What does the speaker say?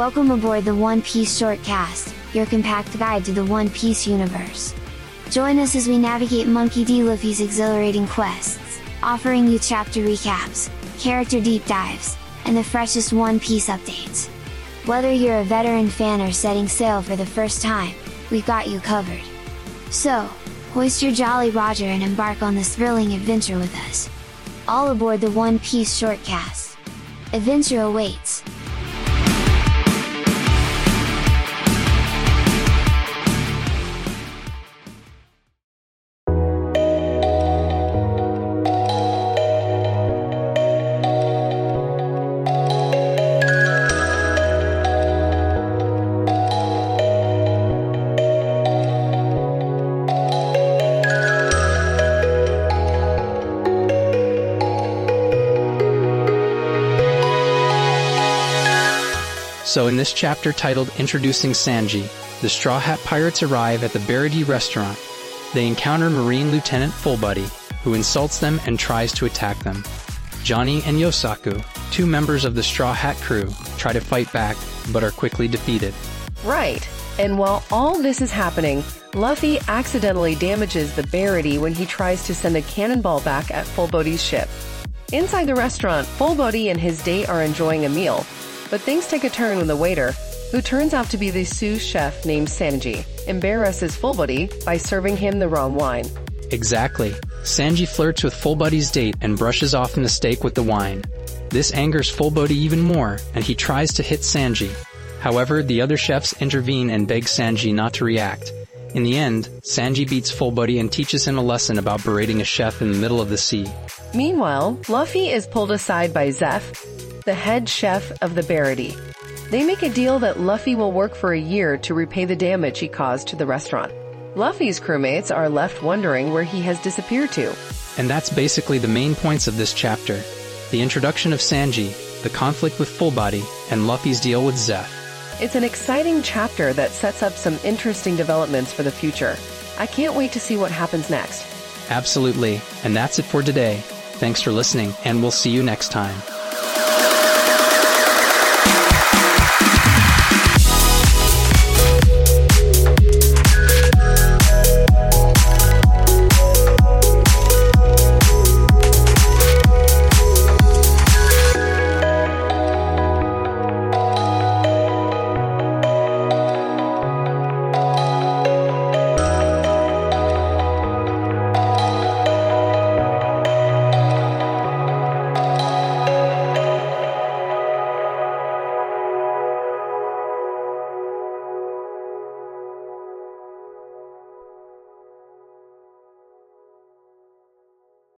Welcome aboard the One Piece Shortcast, your compact guide to the One Piece universe. Join us as we navigate Monkey D. Luffy's exhilarating quests, offering you chapter recaps, character deep dives, and the freshest One Piece updates. Whether you're a veteran fan or setting sail for the first time, we've got you covered. So, hoist your Jolly Roger and embark on this thrilling adventure with us. All aboard the One Piece Shortcast. Adventure awaits! So, in this chapter titled Introducing Sanji, the Straw Hat Pirates arrive at the Baratie restaurant. They encounter Marine Lieutenant Fullbody, who insults them and tries to attack them. Johnny and Yosaku, two members of the Straw Hat crew, try to fight back, but are quickly defeated. Right. And while all this is happening, Luffy accidentally damages the Baratie when he tries to send a cannonball back at Fullbody's ship. Inside the restaurant, Fullbody and his date are enjoying a meal, but things take a turn when the waiter, who turns out to be the sous chef named Sanji, embarrasses Fullbody by serving him the wrong wine. Exactly. Sanji flirts with Fullbody's date and brushes off the mistake with the wine. This angers Fullbody even more, and he tries to hit Sanji. However, the other chefs intervene and beg Sanji not to react. In the end, Sanji beats Fullbody and teaches him a lesson about berating a chef in the middle of the sea. Meanwhile, Luffy is pulled aside by Zeff, the head chef of the Baratie. They make a deal that Luffy will work for a year to repay the damage he caused to the restaurant. Luffy's crewmates are left wondering where he has disappeared to. And that's basically the main points of this chapter. The introduction of Sanji, the conflict with Fullbody, and Luffy's deal with Zeff. It's an exciting chapter that sets up some interesting developments for the future. I can't wait to see what happens next. Absolutely. And that's it for today. Thanks for listening, and we'll see you next time.